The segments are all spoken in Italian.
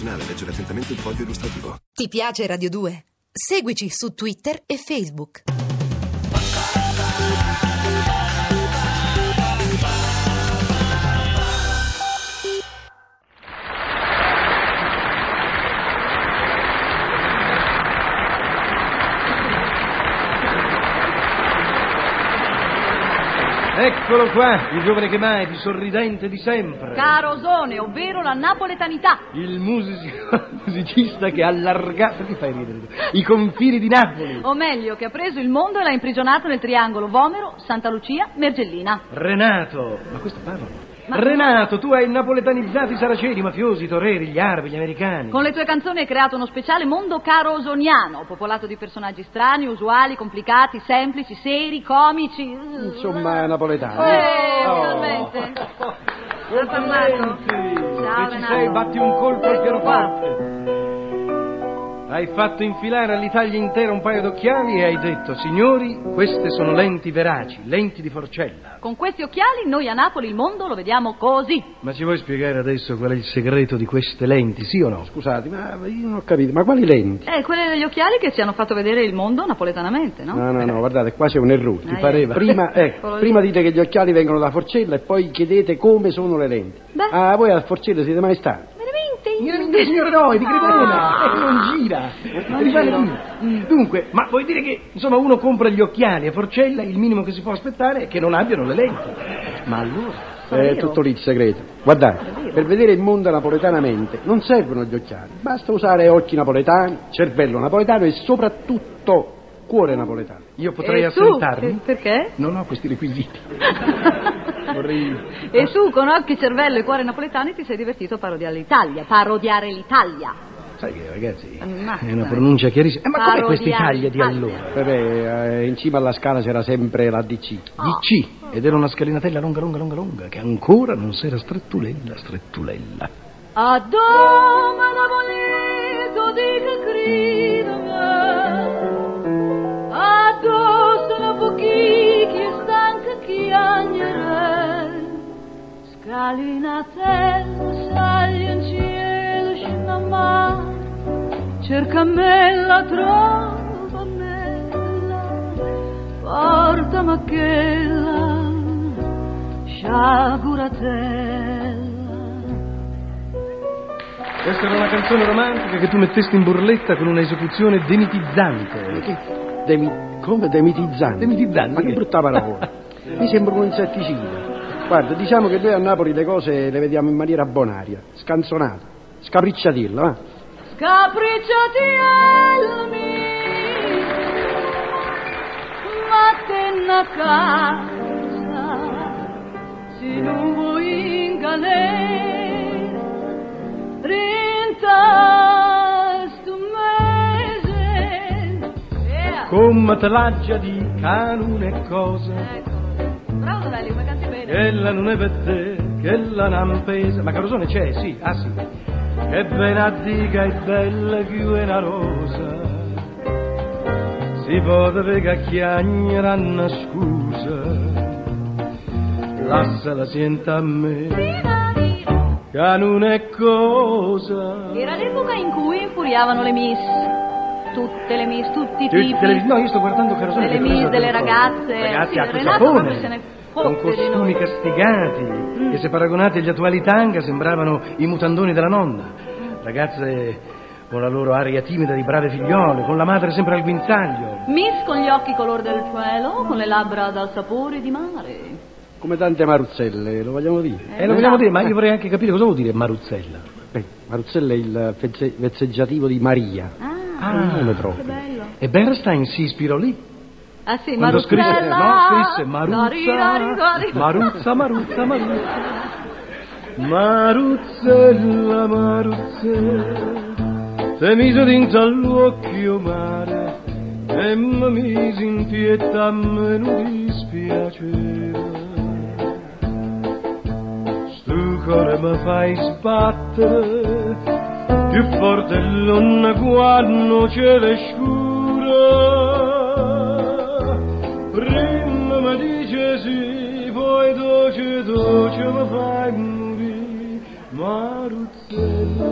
medicinale. Leggere attentamente il foglio illustrativo. Ti piace Radio 2? Seguici su Twitter e Facebook. Eccolo qua, più giovane che mai, più sorridente di sempre. Carosone, ovvero la napoletanità. Il music- musicista che ha allargato, ti fai ridere, i confini di Napoli. O meglio, che ha preso il mondo e l'ha imprigionato nel triangolo Vomero, Santa Lucia, Mergellina. Renato, ma questo parlano. Ma- Renato, tu hai napoletanizzato i saraceni, i mafiosi, i toreri, gli arabi, gli americani. Con le tue canzoni hai creato uno speciale mondo carosoniano, popolato di personaggi strani, usuali, complicati, semplici, seri, comici. Insomma, napoletano. Eh, Oh. finalmente. Complimenti. Ciao, Se ci Renato. sei, batti un colpo al pianoforte. Hai fatto infilare all'Italia intera un paio d'occhiali e hai detto, signori, queste sono lenti veraci, lenti di forcella. Con questi occhiali noi a Napoli il mondo lo vediamo così. Ma ci vuoi spiegare adesso qual è il segreto di queste lenti, sì o no? Scusate, ma io non ho capito, ma quali lenti? Eh, quelli degli occhiali che ci hanno fatto vedere il mondo napoletanamente, no? No, no, no, guardate, qua c'è un errore. Ti pareva? Prima, ecco, lì. prima dite che gli occhiali vengono da Forcella e poi chiedete come sono le lenti. Beh. Ah, voi a Forcella siete mai stati? Veramente? signore no, è di Cremona, Ah. e non gira, Non rimane lì. Dunque, ma vuoi dire che, insomma, uno compra gli occhiali a Forcella, il minimo che si può aspettare è che non abbiano le lenti. Ma allora... È tutto lì il segreto. Guardate, per vedere il mondo napoletanamente non servono gli occhiali, basta usare occhi napoletani, cervello napoletano e soprattutto cuore napoletano. Io potrei e tu? affrontarmi? Eh, Perché? Non ho questi requisiti. E tu con occhi, cervello e cuore napoletani ti sei divertito a parodiare l'Italia. Parodiare l'Italia. Sai che ragazzi, Ammazza. è una pronuncia chiarissima. Eh, ma com'è questa Italia di allora? Vabbè, eh, in cima alla scala c'era sempre la DC. DC, ed era una scalinatella lunga, lunga, lunga, lunga, che ancora non si era strettulella, strettulella. A dove napolito di che grido scalinatella sali in cielo scina mare cerca me la trova mella porta macchella sciaguratella Questa era una canzone romantica che tu mettesti in burletta con una esecuzione demitizzante. Demi- come demitizzante? Demitizzante, Ma che che- brutta parola. Mi sembra un insetticida. Guarda, diciamo che noi a Napoli le cose le vediamo in maniera bonaria, scanzonata, scapricciatilla, va? Scapricciatielmi, vattene a casa, se non vuoi in galera, rintasto mese. Come te l'aggia di canone e cosa, Ecco. Bravo Dovelli, come canti bene. che la non è per te, che la non pesa. Ma Carosone c'è, sì, ah sì. Che bene a dica è bella che è una rosa. Si poteva che chiagneranno scusa. Lasciala senta a me, che non è cosa. Era l'epoca in cui infuriavano le miss. Tutte le miss, tutti i tipi. le- No, io sto guardando Carosone. Delle miss, delle ragazze. Ragazzi Sì, a Renato Sapone, proprio se ne con costumi noi. Mm. castigati, che se paragonati agli attuali tanga sembravano i mutandoni della nonna. Ragazze con la loro aria timida di brave figliole, con la madre sempre al guinzaglio. Miss con gli occhi color del cielo, con le labbra dal sapore di mare. Come tante maruzzelle, lo vogliamo dire? E lo vogliamo dire, ma io vorrei anche capire cosa vuol dire Maruzzella. Beh, Maruzzella è il vezzeggiativo di Maria. Ah, Ah, proprio. bello. E Bernstein si ispirò lì. Ah sì, Quando scrisse, no, scrisse Maruzza. Maruzza, Maruzza, Maruzza. Maruzzella, Maruzzella, te mise dinto all'occhio mare e mi misi in pietà me non dispiaceva. Stu cuore mi fai sbattere più forte l'onna quando c'è le scura. Prima mi dice sì, poi dolce dolce mi fai morire, Maruzzella,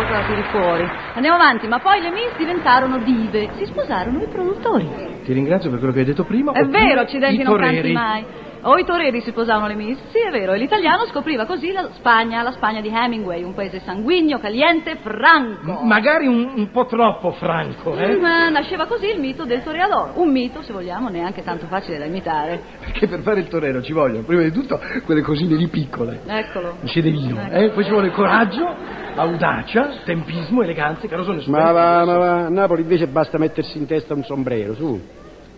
volta la tiri fuori. Andiamo avanti, ma poi le Miss diventarono dive. Si sposarono i produttori. Ti ringrazio per quello che hai detto prima. È vero, accidenti non canti mai. O i toreri si sposavano le Miss, sì è vero, e l'italiano scopriva così la Spagna, la Spagna di Hemingway, un paese sanguigno, caliente, franco. M- Magari un, un po' troppo franco, eh? Ma nasceva così il mito del toreador, un mito, se vogliamo, neanche tanto facile da imitare. Perché per fare il torero ci vogliono, prima di tutto, quelle cosine lì piccole. Eccolo. Un sedevino, Ecco. eh? Poi ci vuole coraggio, audacia, tempismo, eleganza, carosone Ma va, ma va, a Napoli invece basta mettersi in testa un sombrero, su.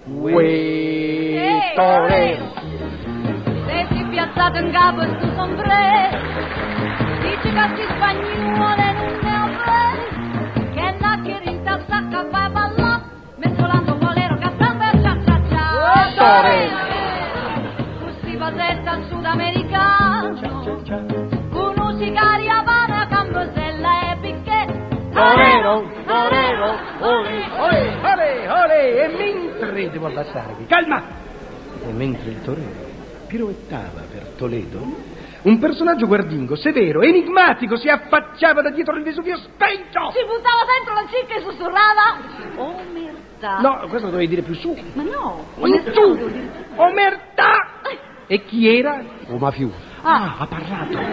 Uè, torero. Piazzate in capo il tuo sombrero, dici che si spagnole non ne ho pre, che nacchierinta sacca va a ballare, mescolando bolero, cazzamba e cia cia cia. Così al sudamericano, con un sicari Havana, Cambosella e Picché. Torero, torero, Ole, ole, ole, ole, e mentre devo abbassarvi, calma! E mentre il torero piroettava per Toledo, un personaggio guardingo, severo, enigmatico, si affacciava da dietro il Vesuvio spento! Si buttava dentro la cicca e sussurrava, omertà. No, questo lo dovevi dire più su. Ma no, In omertà tu! devo dire. Omertà! E chi era? o mafioso. Ah, ha parlato.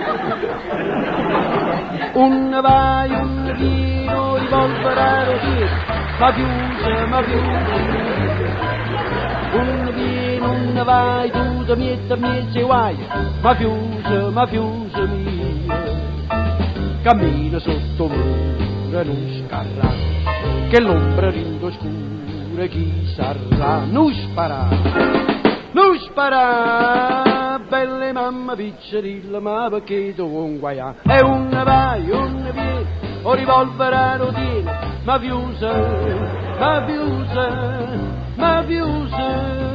Un vai, un vino, rivolverano dietro, mafioso, mafioso. Un un vai, tu da mietta, mietta, guai, mafioso, mafioso mio. Cammina sotto mura, non scarra, che l'ombra ringo scura, chi sarà, non spara. Non spara, belle mamma piccerilla, ma perché tu non guaia? E un vai, un viene, o rivolverano tiene, mafiosa, mafiosa, mafiosa.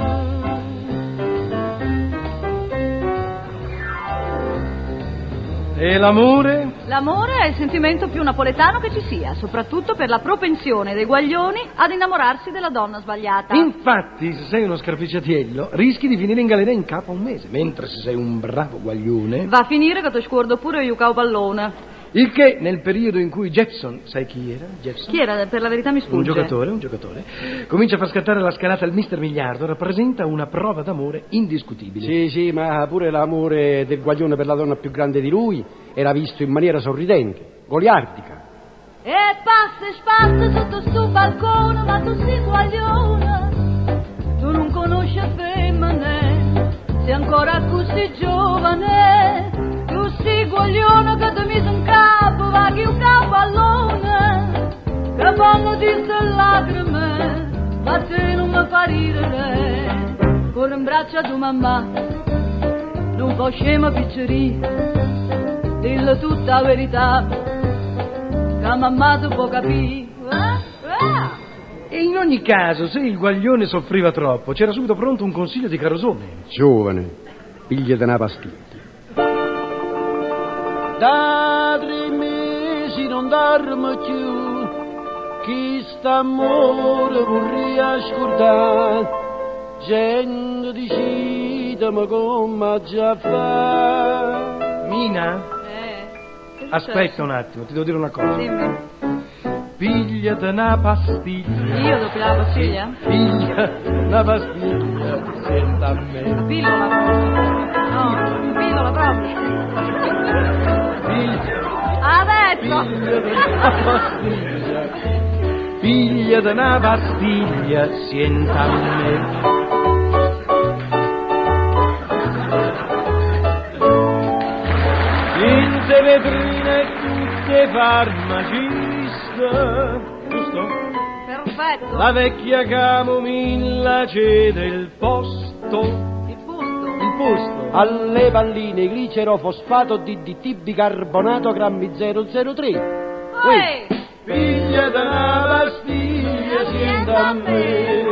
E l'amore? L'amore è il sentimento più napoletano che ci sia, soprattutto per la propensione dei guaglioni ad innamorarsi della donna sbagliata. Infatti, se sei uno scarpicciatiello, rischi di finire in galera in capo a un mese, mentre se sei un bravo guaglione... Va a finire che ti scordo pure io cao pallone. Il che, nel periodo in cui Jepson, sai chi era? Jepson? Chi era? Per la verità mi sfugge. Un giocatore, un giocatore, comincia a far scattare la scalata al mister Miliardo, rappresenta una prova d'amore indiscutibile. Sì, sì, ma pure l'amore del guaglione per la donna più grande di lui era visto in maniera sorridente, goliardica. E passa e spazza sotto sto balcone, ma tu sei guaglione. Tu non conosci femmine, sei ancora così giovane. Tu sei guaglione che ti mise in capo, va che un cavallone. Che fanno di ste lacrime, ma te non mi fa ridere. Corre in braccio a tua mamma, non fa scema piccerì. Dillo tutta la verità che mamma tu può capire. E in ogni caso, se il guaglione soffriva troppo, c'era subito pronto un consiglio di Carosone. Giovane, pigliate una pastiglia. Da tre mesi non dormo più, chi sta amore vorrei scordare, gente decidami come già fa. Mina, Eh, aspetta un attimo, ti devo dire una cosa. Dimmi. Pigliate una pastiglia. Io pigliare la pastiglia? Piglia una pastiglia, senta a me. Pillola pastiglia. Pigliate una pastiglia, senta a me. Quinte vetrine tutte farmaciste. Giusto? Perfetto. La vecchia camomilla cede il posto. Il fusto. Il posto. Alle palline glicero fosfato DDT bicarbonato grammi 003. Uè! Figlia da pastiglia, sienta a me.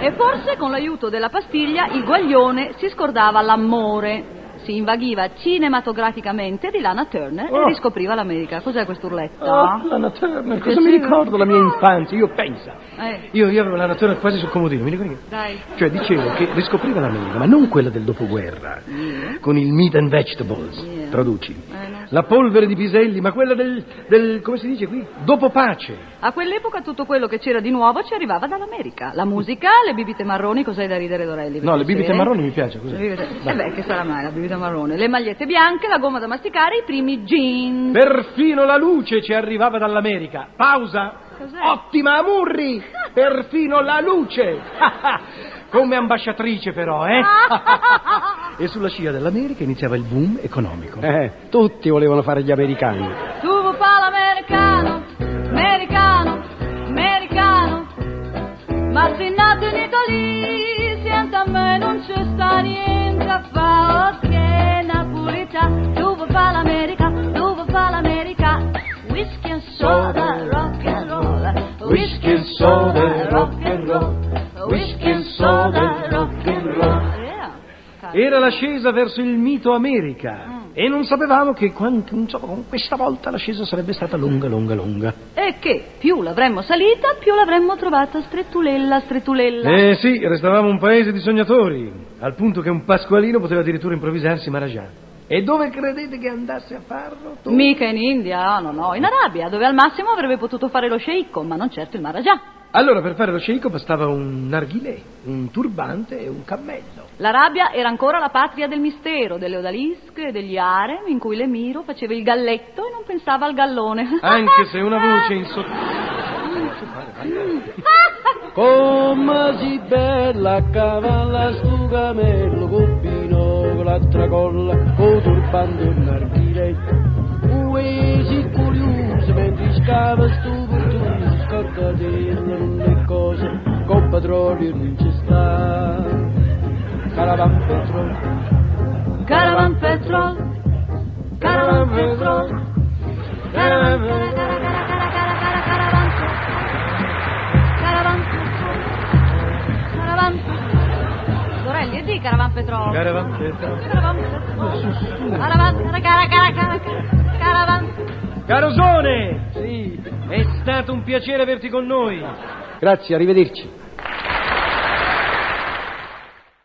E forse con l'aiuto della pastiglia il guaglione si scordava l'amore. si invaghiva cinematograficamente di Lana Turner Oh. e riscopriva l'America. Cos'è quest'urletto? Oh, Lana Turner, cosa mi ricordo la mia infanzia? Io pensa. Eh, Io, io avevo Lana Turner quasi sul comodino, mi ricordi? che- dai. Cioè, dicevo che riscopriva l'America, ma non quella del dopoguerra, con il meat and vegetables, Yeah. Traduci. Eh. La polvere di piselli, ma quella del, del, come si dice qui? Dopo pace. A quell'epoca tutto quello che c'era di nuovo ci arrivava dall'America. La musica, le bibite marroni, cos'hai da ridere Dorelli? No, le bibite piacere? marroni mi piace, così. Le bibite... Eh beh, che sarà mai la bibita marrone? Le magliette bianche, la gomma da masticare, i primi jeans. Perfino la luce ci arrivava dall'America. Pausa. Cos'è? Ottima Amurri! Perfino la luce! Come ambasciatrice però, eh? e sulla scia dell'America iniziava il boom economico. Eh, tutti volevano fare gli americani. Soda, rock and roll. Era l'ascesa verso il mito America. Mm. E non sapevamo che quan- insomma, questa volta l'ascesa sarebbe stata lunga, lunga, lunga. E che più l'avremmo salita, più l'avremmo trovata strettulella, strettulella. Eh sì, restavamo un paese di sognatori, al punto che un pasqualino poteva addirittura improvvisarsi Maharaja. E dove credete che andasse a farlo? Tu? Mica in India, no, no, in Arabia, dove al massimo avrebbe potuto fare lo sceicco, ma non certo il Maharaja. Allora, per fare lo sceicco bastava un narghilè, un turbante e un cammello. L'Arabia era ancora la patria del mistero, delle odalische e degli harem, in cui l'emiro faceva il galletto e non pensava al gallone. Anche se una voce in sotto... Come si bella cavalla stu camello copino con colla con turbando il narghile Ue petrolio non ci sta Caravan petrol, caravan petrol, caravan, cara, cara, cara, cara, cara, cara, caravan, caravan petrol, caravan petrol. Dorelli, e di caravan petrol. Caravan petrol. Caravan petrol. Caravan, cara, cara, cara, cara, cara, caravan. Carosone! Sì È stato un piacere averti con noi. Grazie, arrivederci